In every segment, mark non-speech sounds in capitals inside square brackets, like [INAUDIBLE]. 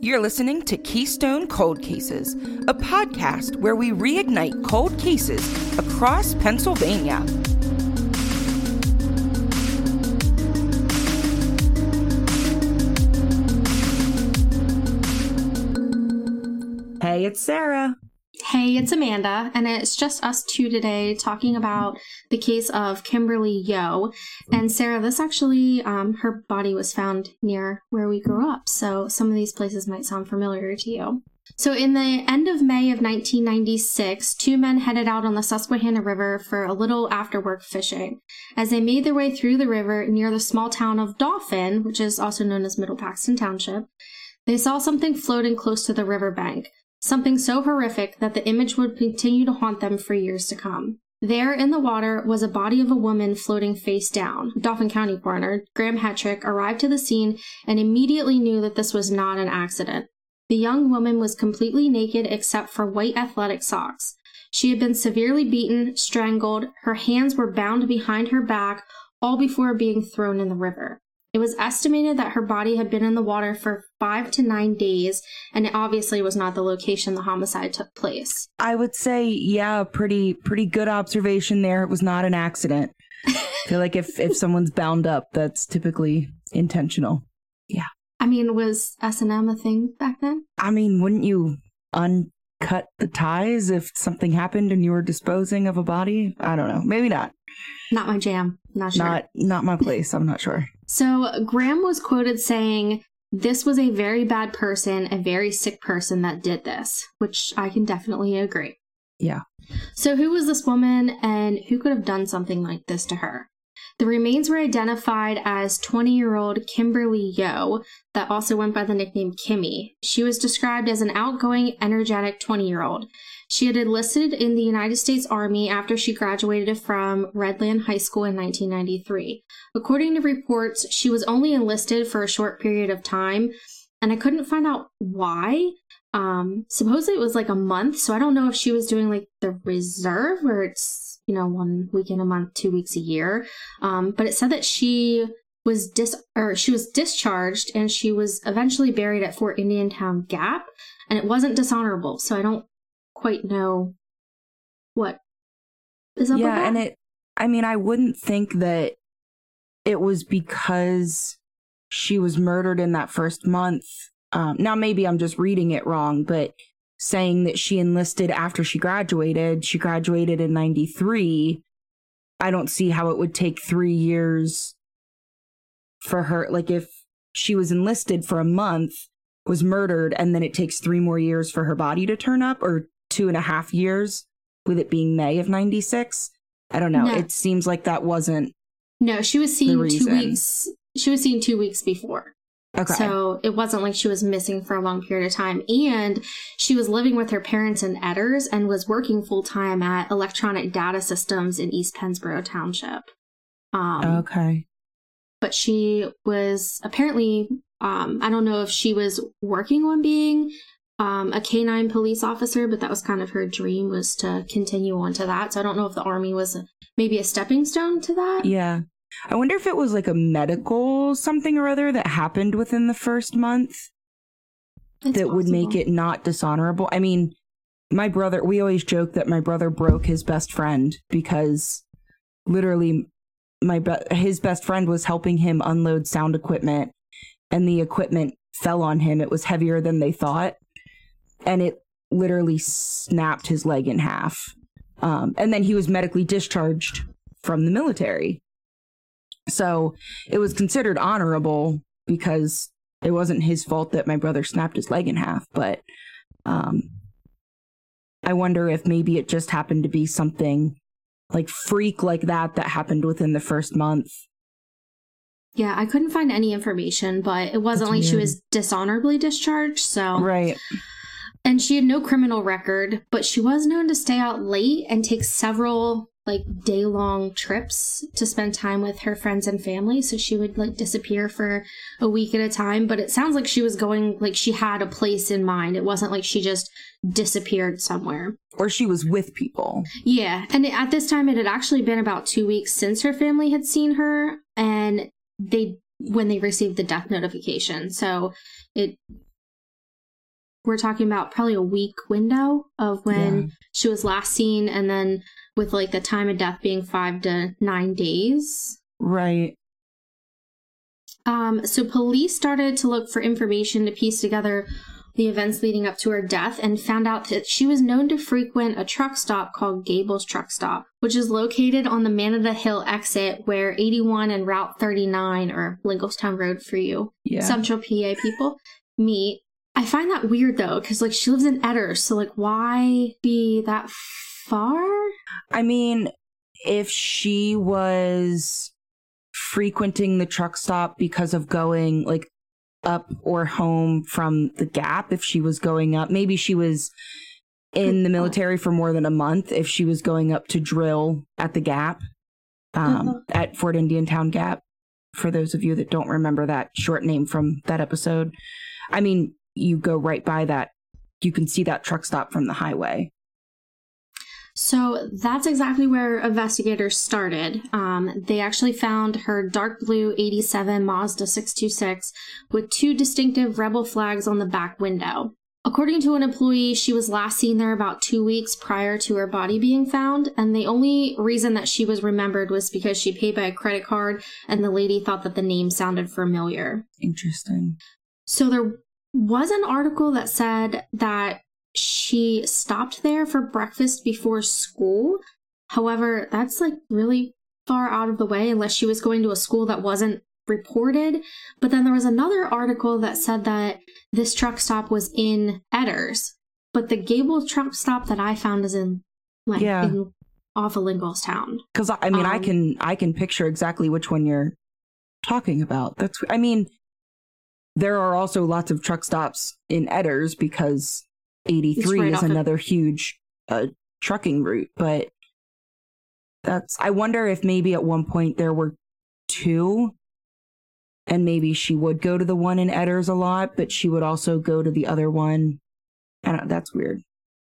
You're listening to Keystone Cold Cases, a podcast where we reignite cold cases across Pennsylvania. Hey, it's Sarah. Hey, it's Amanda, and it's just us two today talking about the case of Kimberly Yo. And Sarah, this actually, um, her body was found near where we grew up, so some of these places might sound familiar to you. So, in the end of May of 1996, two men headed out on the Susquehanna River for a little after work fishing. As they made their way through the river near the small town of Dauphin, which is also known as Middle Paxton Township, they saw something floating close to the riverbank something so horrific that the image would continue to haunt them for years to come. There in the water was a body of a woman floating face down. Dauphin County coroner Graham Hetrick arrived to the scene and immediately knew that this was not an accident. The young woman was completely naked except for white athletic socks. She had been severely beaten, strangled, her hands were bound behind her back, all before being thrown in the river. It was estimated that her body had been in the water for five to nine days, and it obviously was not the location the homicide took place. I would say, yeah, pretty pretty good observation there. It was not an accident. I feel like if if someone's bound up, that's typically intentional. Yeah. I mean, was S and M a thing back then? I mean, wouldn't you uncut the ties if something happened and you were disposing of a body? I don't know. Maybe not. Not my jam. Not sure. Not not my place. I'm not sure. So Graham was quoted saying, This was a very bad person, a very sick person that did this, which I can definitely agree. Yeah. So, who was this woman and who could have done something like this to her? The remains were identified as 20 year old Kimberly Yo, that also went by the nickname Kimmy. She was described as an outgoing, energetic 20 year old. She had enlisted in the United States Army after she graduated from Red Land High School in 1993. According to reports, she was only enlisted for a short period of time, and I couldn't find out why. Um, supposedly it was like a month, so I don't know if she was doing like the reserve where it's, you know, one weekend a month, two weeks a year. Um, but it said that she was dis or she was discharged and she was eventually buried at Fort Indiantown Gap and it wasn't dishonorable. So I don't quite know what is up yeah, and it I mean, I wouldn't think that it was because she was murdered in that first month. Um, now, maybe I'm just reading it wrong, but saying that she enlisted after she graduated, she graduated in 93. I don't see how it would take three years for her. Like, if she was enlisted for a month, was murdered, and then it takes three more years for her body to turn up, or two and a half years, with it being May of 96. I don't know. No. It seems like that wasn't. No, she was seen two weeks. She was seen two weeks before. Okay. So it wasn't like she was missing for a long period of time. And she was living with her parents in Etters and was working full time at Electronic Data Systems in East Pennsboro Township. Um, okay. But she was apparently, um, I don't know if she was working on being um, a canine police officer, but that was kind of her dream was to continue on to that. So I don't know if the army was a, maybe a stepping stone to that. Yeah. I wonder if it was like a medical something or other that happened within the first month that possible. would make it not dishonorable. I mean, my brother, we always joke that my brother broke his best friend because literally my be- his best friend was helping him unload sound equipment and the equipment fell on him. It was heavier than they thought and it literally snapped his leg in half. Um, and then he was medically discharged from the military. So it was considered honorable because it wasn't his fault that my brother snapped his leg in half. But um, I wonder if maybe it just happened to be something like freak like that that happened within the first month. Yeah, I couldn't find any information, but it wasn't That's like weird. she was dishonorably discharged. So right. And she had no criminal record, but she was known to stay out late and take several like day long trips to spend time with her friends and family. So she would like disappear for a week at a time. But it sounds like she was going, like she had a place in mind. It wasn't like she just disappeared somewhere. Or she was with people. Yeah. And at this time, it had actually been about two weeks since her family had seen her. And they, when they received the death notification. So it we're talking about probably a week window of when yeah. she was last seen, and then with like the time of death being five to nine days. Right. Um, so police started to look for information to piece together the events leading up to her death and found out that she was known to frequent a truck stop called Gables Truck Stop, which is located on the Manada Hill exit where 81 and Route 39 or Linglestown Road for you, yeah. Central PA people, meet. I find that weird though, because like she lives in Etters, so like why be that far? I mean, if she was frequenting the truck stop because of going like up or home from the gap if she was going up maybe she was in the military for more than a month if she was going up to drill at the gap um, uh-huh. at fort indiantown gap for those of you that don't remember that short name from that episode i mean you go right by that you can see that truck stop from the highway so that's exactly where investigators started. Um, they actually found her dark blue 87 Mazda 626 with two distinctive rebel flags on the back window. According to an employee, she was last seen there about two weeks prior to her body being found, and the only reason that she was remembered was because she paid by a credit card and the lady thought that the name sounded familiar. Interesting. So there was an article that said that she stopped there for breakfast before school. However, that's like really far out of the way unless she was going to a school that wasn't reported. But then there was another article that said that this truck stop was in Etters, but the Gable truck stop that I found is in like yeah. in, off of Linglestown. Because I mean, um, I can I can picture exactly which one you're talking about. That's I mean, there are also lots of truck stops in Etters because 83 right is another of- huge uh, trucking route, but that's I wonder if maybe at one point there were two and maybe she would go to the one in Etters a lot, but she would also go to the other one. I don't that's weird.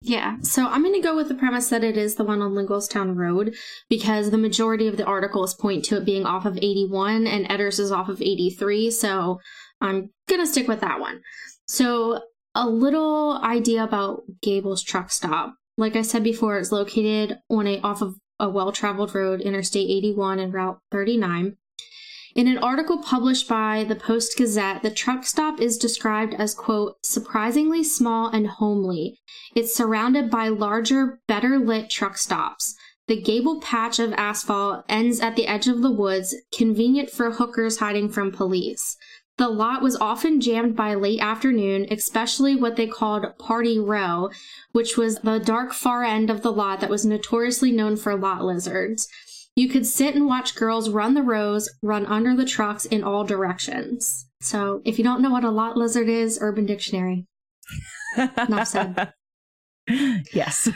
Yeah, so I'm going to go with the premise that it is the one on Linglestown Road because the majority of the articles point to it being off of 81 and Edders is off of 83, so I'm to stick with that one. So a little idea about Gable's truck stop. Like I said before, it's located on a off of a well-traveled road, Interstate 81 and Route 39. In an article published by the Post Gazette, the truck stop is described as, quote, surprisingly small and homely. It's surrounded by larger, better lit truck stops. The gable patch of asphalt ends at the edge of the woods, convenient for hookers hiding from police. The lot was often jammed by late afternoon, especially what they called Party Row, which was the dark far end of the lot that was notoriously known for lot lizards. You could sit and watch girls run the rows, run under the trucks in all directions. So, if you don't know what a lot lizard is, Urban Dictionary. Enough said. [LAUGHS] Yes.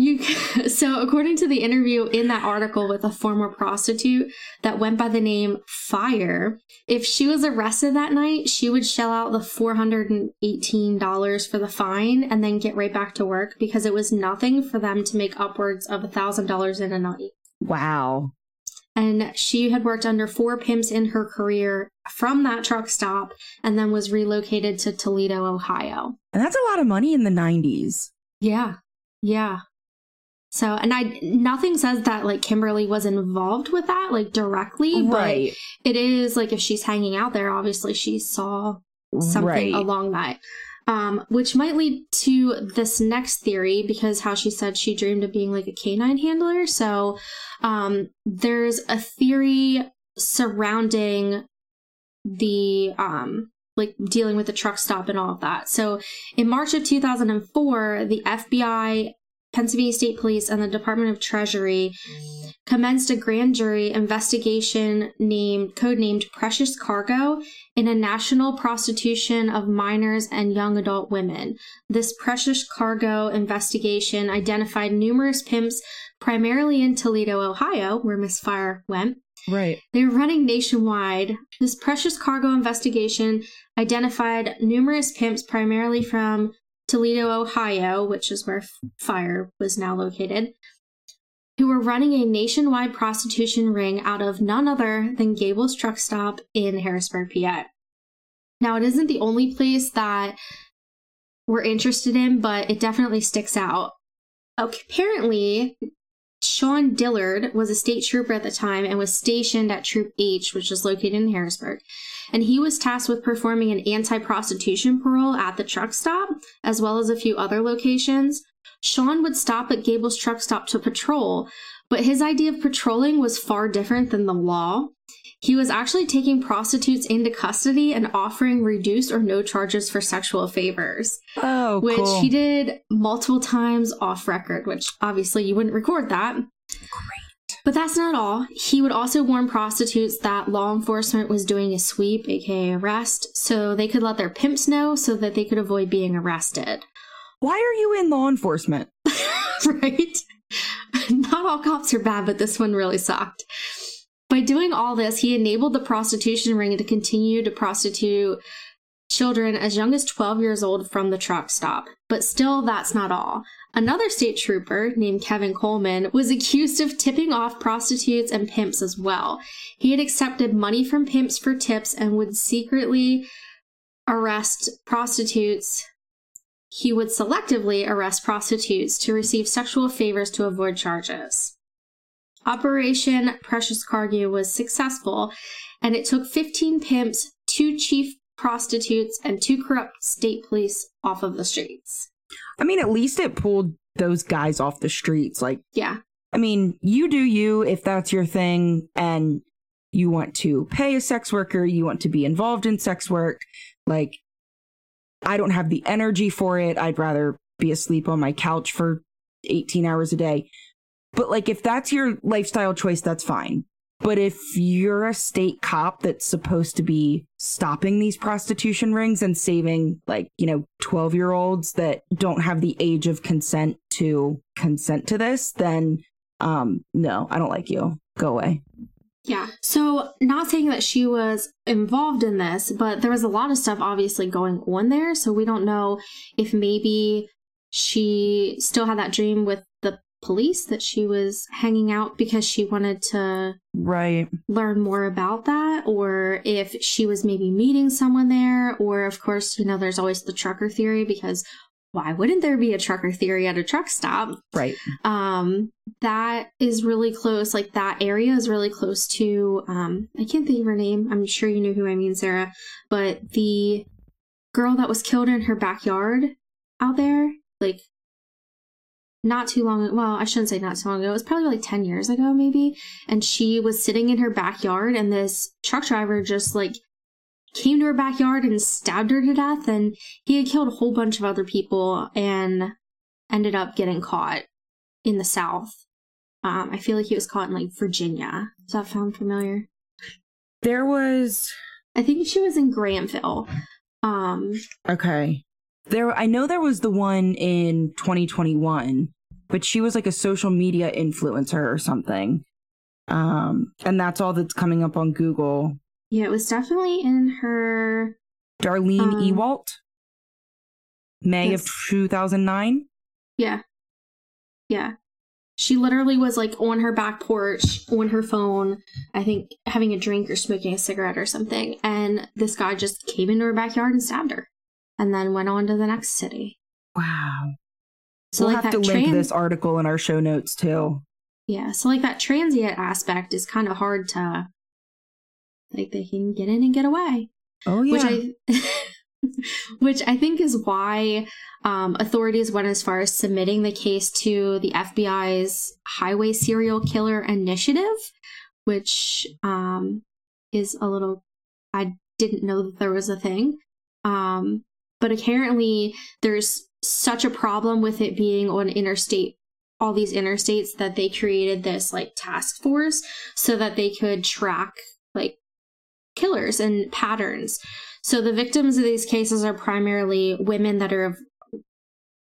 You [LAUGHS] so according to the interview in that article with a former prostitute that went by the name Fire, if she was arrested that night, she would shell out the $418 for the fine and then get right back to work because it was nothing for them to make upwards of $1,000 in a night. Wow. And she had worked under four pimps in her career from that truck stop and then was relocated to Toledo, Ohio. And that's a lot of money in the 90s. Yeah. Yeah. So, and I, nothing says that like Kimberly was involved with that, like directly, right. but it is like if she's hanging out there, obviously she saw something right. along that. Um, which might lead to this next theory because how she said she dreamed of being like a canine handler. So, um, there's a theory surrounding the, um, like dealing with the truck stop and all of that. So in March of 2004, the FBI Pennsylvania State Police and the Department of Treasury commenced a grand jury investigation named codenamed Precious Cargo in a national prostitution of minors and young adult women. This Precious Cargo investigation identified numerous pimps primarily in Toledo, Ohio, where Miss Fire went. Right. They were running nationwide. This Precious Cargo investigation identified numerous pimps primarily from Toledo, Ohio, which is where Fire was now located, who were running a nationwide prostitution ring out of none other than Gable's truck stop in Harrisburg, PA. Now, it isn't the only place that we're interested in, but it definitely sticks out. Apparently, Sean Dillard was a state trooper at the time and was stationed at Troop H, which is located in Harrisburg. And he was tasked with performing an anti prostitution parole at the truck stop, as well as a few other locations. Sean would stop at Gable's truck stop to patrol, but his idea of patrolling was far different than the law. He was actually taking prostitutes into custody and offering reduced or no charges for sexual favors. Oh, which cool. he did multiple times off record, which obviously you wouldn't record that. Great. But that's not all. He would also warn prostitutes that law enforcement was doing a sweep, aka arrest, so they could let their pimps know so that they could avoid being arrested. Why are you in law enforcement? [LAUGHS] right? [LAUGHS] Not all cops are bad, but this one really sucked. By doing all this, he enabled the prostitution ring to continue to prostitute children as young as 12 years old from the truck stop. But still, that's not all. Another state trooper named Kevin Coleman was accused of tipping off prostitutes and pimps as well. He had accepted money from pimps for tips and would secretly arrest prostitutes. He would selectively arrest prostitutes to receive sexual favors to avoid charges. Operation Precious Cargo was successful, and it took 15 pimps, two chief prostitutes, and two corrupt state police off of the streets. I mean, at least it pulled those guys off the streets. Like, Yeah, I mean, you do you if that's your thing and you want to pay a sex worker, you want to be involved in sex work. Like, I don't have the energy for it. I'd rather be asleep on my couch for 18 hours a day. But, like, if that's your lifestyle choice, that's fine. But if you're a state cop that's supposed to be stopping these prostitution rings and saving, like, you know, 12 year olds that don't have the age of consent to consent to this, then um, no, I don't like you. Go away. Yeah. So, not saying that she was involved in this, but there was a lot of stuff obviously going on there. So, we don't know if maybe she still had that dream with police that she was hanging out because she wanted to Right. learn more about that, or if she was maybe meeting someone there, or of course, you know, there's always the trucker theory because why wouldn't there be a trucker theory at a truck stop? Right. um that is really close like that area is really close to um i can't think of her name i'm sure you know who i mean sarah but the girl that was killed in her backyard out there like not too long well i shouldn't say not too long ago it was probably like 10 years ago maybe and she was sitting in her backyard and this truck driver just like came to her backyard and stabbed her to death and he had killed a whole bunch of other people and ended up getting caught in the South. Um, I feel like he was caught in like Virginia. Does that sound familiar? There was I think she was in Granville. Um, okay. There I know there was the one in 2021, but she was like a social media influencer or something. Um and that's all that's coming up on Google. yeah, it was definitely in her. Darlene Um, Ewalt. May of 2009. Yeah, yeah. She literally was like on her back porch on her phone, I think having a drink or smoking a cigarette or something, and this guy just came into her backyard and stabbed her, and then went on to the next city. Wow. So we'll like have that to link trans- this article in our show notes too. Yeah, so like that transient aspect is kind of hard to like they can get in and get away, Oh yeah. which I [LAUGHS] which I think is why um, authorities went as far as submitting the case to the FBI's Highway Serial Killer Initiative, which um, is a little I didn't know that there was a thing. Um, but apparently there's such a problem with it being on interstate all these interstates that they created this like task force so that they could track like killers and patterns. So the victims of these cases are primarily women that are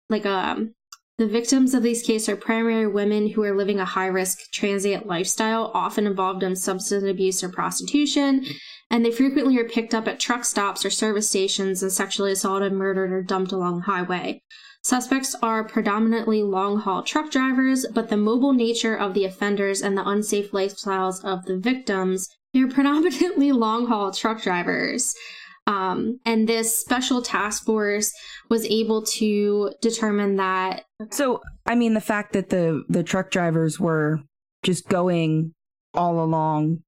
like um the victims of these cases are primarily women who are living a high risk transient lifestyle, often involved in substance abuse or prostitution, and they frequently are picked up at truck stops or service stations and sexually assaulted, murdered, or dumped along the highway. Suspects are predominantly long haul truck drivers, but the mobile nature of the offenders and the unsafe lifestyles of the victims, they're predominantly [LAUGHS] long haul truck drivers. Um, and this special task force was able to determine that. So, I mean, the fact that the the truck drivers were just going all along,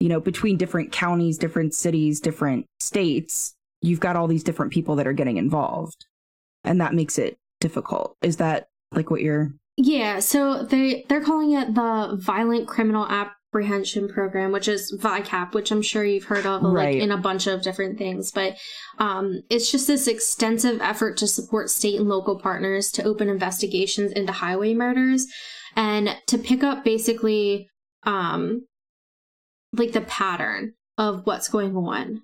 you know, between different counties, different cities, different states, you've got all these different people that are getting involved, and that makes it difficult. Is that like what you're? Yeah. So they they're calling it the Violent Criminal apprehension program, which is VICAP, which I'm sure you've heard of right. like in a bunch of different things. But um, it's just this extensive effort to support state and local partners to open investigations into highway murders and to pick up basically um, like the pattern of what's going on.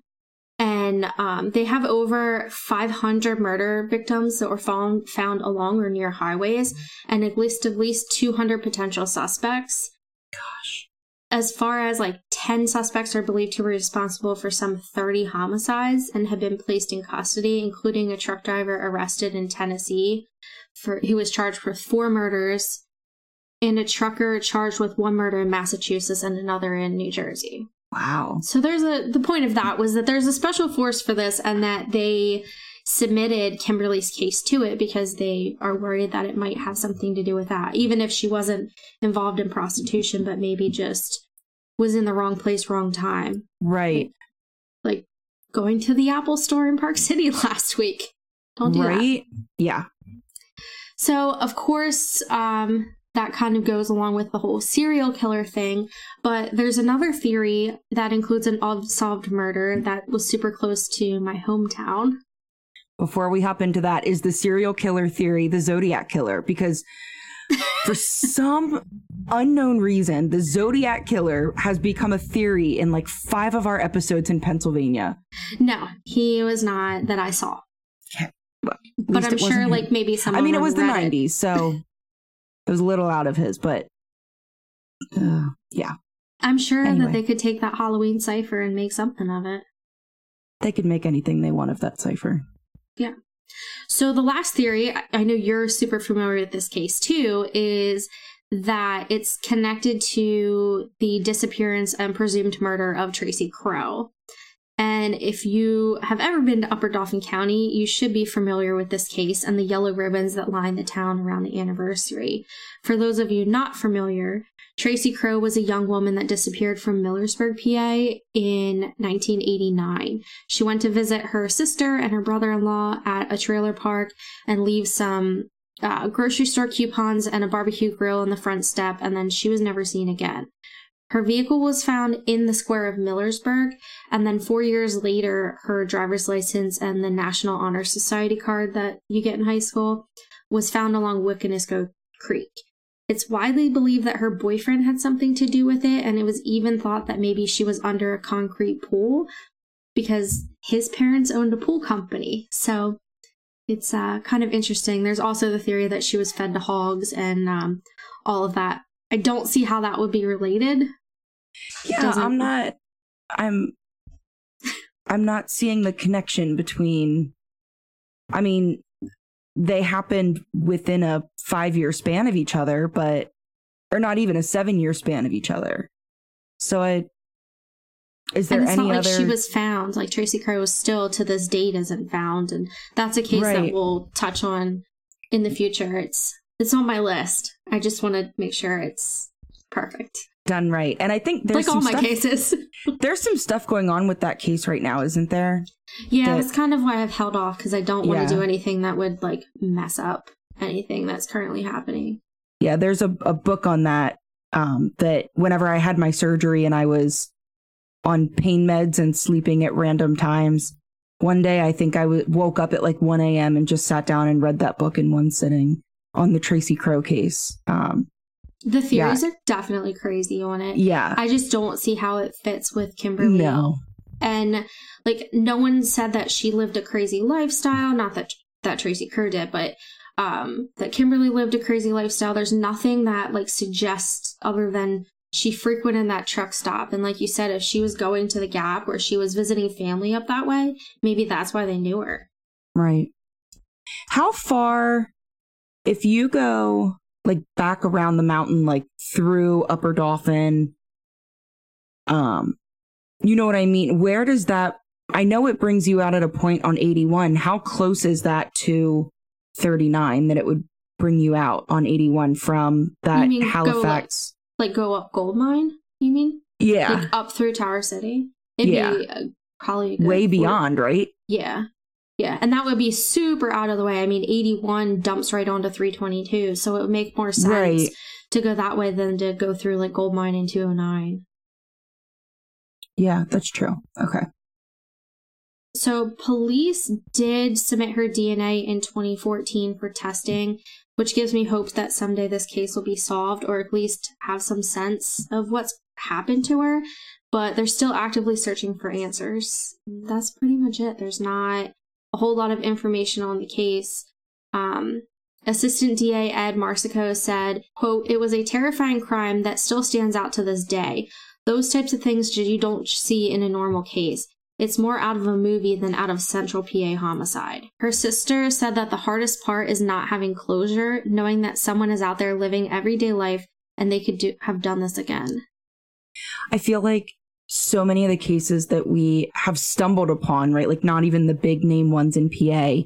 And um, they have over 500 murder victims that were found found along or near highways, and at least at least 200 potential suspects. Gosh as far as like 10 suspects are believed to be responsible for some 30 homicides and have been placed in custody, including a truck driver arrested in Tennessee for who was charged with four murders, and a trucker charged with one murder in Massachusetts and another in New Jersey. Wow. So there's a the point of that was that there's a special force for this and that they submitted Kimberly's case to it because they are worried that it might have something to do with that. Even if she wasn't involved in prostitution, but maybe just was in the wrong place, wrong time. Right. Like going to the Apple store in Park City [LAUGHS] last week. Don't do right? that. Yeah. So, of course, um, that kind of goes along with the whole serial killer thing. But there's another theory that includes an unsolved murder that was super close to my hometown before we hop into that is the serial killer theory, the Zodiac killer, because for [LAUGHS] some unknown reason, the Zodiac killer has become a theory in like five of our episodes in Pennsylvania. No, he was not that I saw. Okay. Well, but I'm sure, like maybe some. I mean, it was the '90s, so it was a little out of his, but uh, yeah. I'm sure anyway. that they could take that Halloween cipher and make something of it. They could make anything they want of that cipher. Yeah. So the last theory, I know you're super familiar with this case too, is that it's connected to the disappearance and presumed murder of Tracy Kroh. And if you have ever been to Upper Dauphin County, you should be familiar with this case and the yellow ribbons that line the town around the anniversary. For those of you not familiar, Tracy Kroh was a young woman that disappeared from Millersburg, PA in 1989. She went to visit her sister and her brother in law at a trailer park and leave some uh, grocery store coupons and a barbecue grill on the front step, and then she was never seen again. Her vehicle was found in the square of Millersburg, and then four years later, her driver's license and the National Honor Society card that you get in high school was found along Wiconisco Creek. It's widely believed that her boyfriend had something to do with it, and it was even thought that maybe she was under a concrete pool because his parents owned a pool company. So it's uh, kind of interesting. There's also the theory that she was fed to hogs and um, all of that. I don't see how that would be related. Yeah, I'm not. I'm. I'm not seeing the connection between. I mean, they happened within a five year span of each other, but or not even a seven year span of each other. So I is there and it's any not like other... she was found like Tracy Kroh was still to this date isn't found, and that's a case right. that we'll touch on in the future. It's it's on my list. I just want to make sure it's perfect done right. And I think there's like all my stuff, cases. [LAUGHS] there's some stuff going on with that case right now, isn't there? Yeah, that, that's kind of why I've held off because I don't want to yeah. do anything that would like mess up anything that's currently happening. Yeah, there's a, a book on that. Um, that whenever I had my surgery and I was on pain meds and sleeping at random times, one day I think I w- woke up at like 1 a.m. and just sat down and read that book in one sitting on the Tracy Kroh case. Um, the theories yeah. are definitely crazy on it. Yeah. I just don't see how it fits with Kimberly. No. And like no one said that she lived a crazy lifestyle, not that that Tracy Kerr did, but um that Kimberly lived a crazy lifestyle. There's nothing that like suggests other than she frequented that truck stop and like you said if she was going to the gap or she was visiting family up that way, maybe that's why they knew her. Right. How far if you go like back around the mountain, like through Upper Dauphin, Um, you know what I mean? Where does that I know it brings you out at a point on 81. How close is that to 39 that it would bring you out on 81 from that mean go, Halifax? Like go up gold mine, you mean? yeah. Like up through Tower City? It'd Yeah. be uh, probably way 40 beyond, right? Yeah. Yeah. And that would be super out of the way. I mean, 81 dumps right onto 322. So it would make more sense Right. to go that way than to go through like gold mine and 209. Yeah, that's true. Okay. So police did submit her DNA in 2014 for testing, which gives me hope that someday this case will be solved or at least have some sense of what's happened to her. But they're still actively searching for answers. That's pretty much it. There's not a whole lot of information on the case. Um, Assistant DA Ed Marsico said, quote, it was a terrifying crime that still stands out to this day. Those types of things you don't see in a normal case. It's more out of a movie than out of Central PA homicide. Her sister said that the hardest part is not having closure, knowing that someone is out there living everyday life and they could do, have done this again. I feel like so many of the cases that we have stumbled upon, right? Like not even the big name ones in PA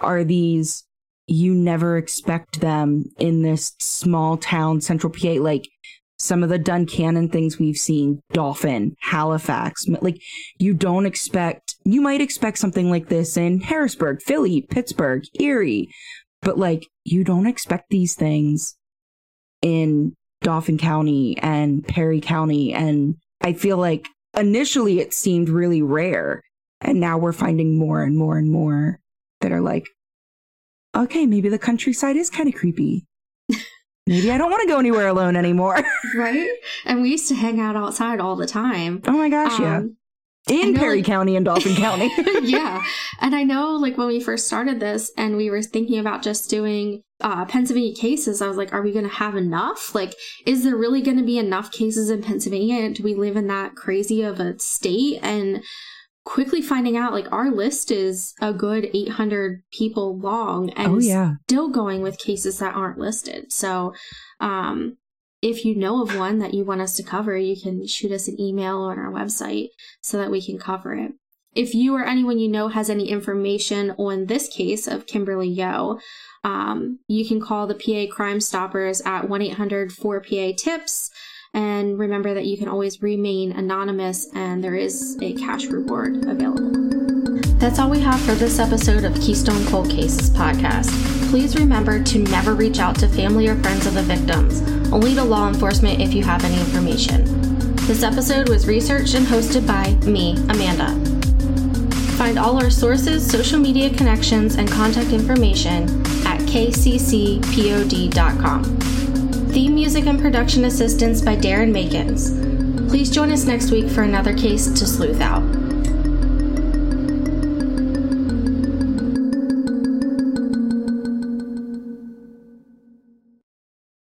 are these you never expect them in this small town central PA like some of the Duncannon things we've seen, Dauphin, Halifax, like you don't expect you might expect something like this in Harrisburg, Philly, Pittsburgh, Erie, but like you don't expect these things in Dauphin County and Perry County. And I feel like initially it seemed really rare. And now we're finding more and more and more that are like, okay, maybe the countryside is kind of creepy. maybe I don't want to go anywhere alone anymore. [LAUGHS] Right? And we used to hang out outside all the time. oh my gosh, yeah. Um, I In know, Perry like- County and Dauphin County. [LAUGHS] yeah. [LAUGHS] And I know, like, when we first started this and we were thinking about just doing uh, Pennsylvania cases, I was like, are we going to have enough? Like, is there really going to be enough cases in Pennsylvania? Do we live in that crazy of a state? And quickly finding out, like, our list is a good 800 people long and oh, yeah. still going with cases that aren't listed. So, um, if you know of one that you want us to cover, you can shoot us an email on our website so that we can cover it. If you or anyone you know has any information on this case of Kimberly Yo, um, you can call the PA Crime Stoppers at 1 800 4PA TIPS. And remember that you can always remain anonymous and there is a cash reward available. That's all we have for this episode of Keystone Cold Cases podcast. Please remember to never reach out to family or friends of the victims, only to law enforcement if you have any information. This episode was researched and hosted by me, Amanda. Find all our sources, social media connections, and contact information at kccpod.com. Theme music and production assistance by Darren Makins. Please join us next week for another case to sleuth out.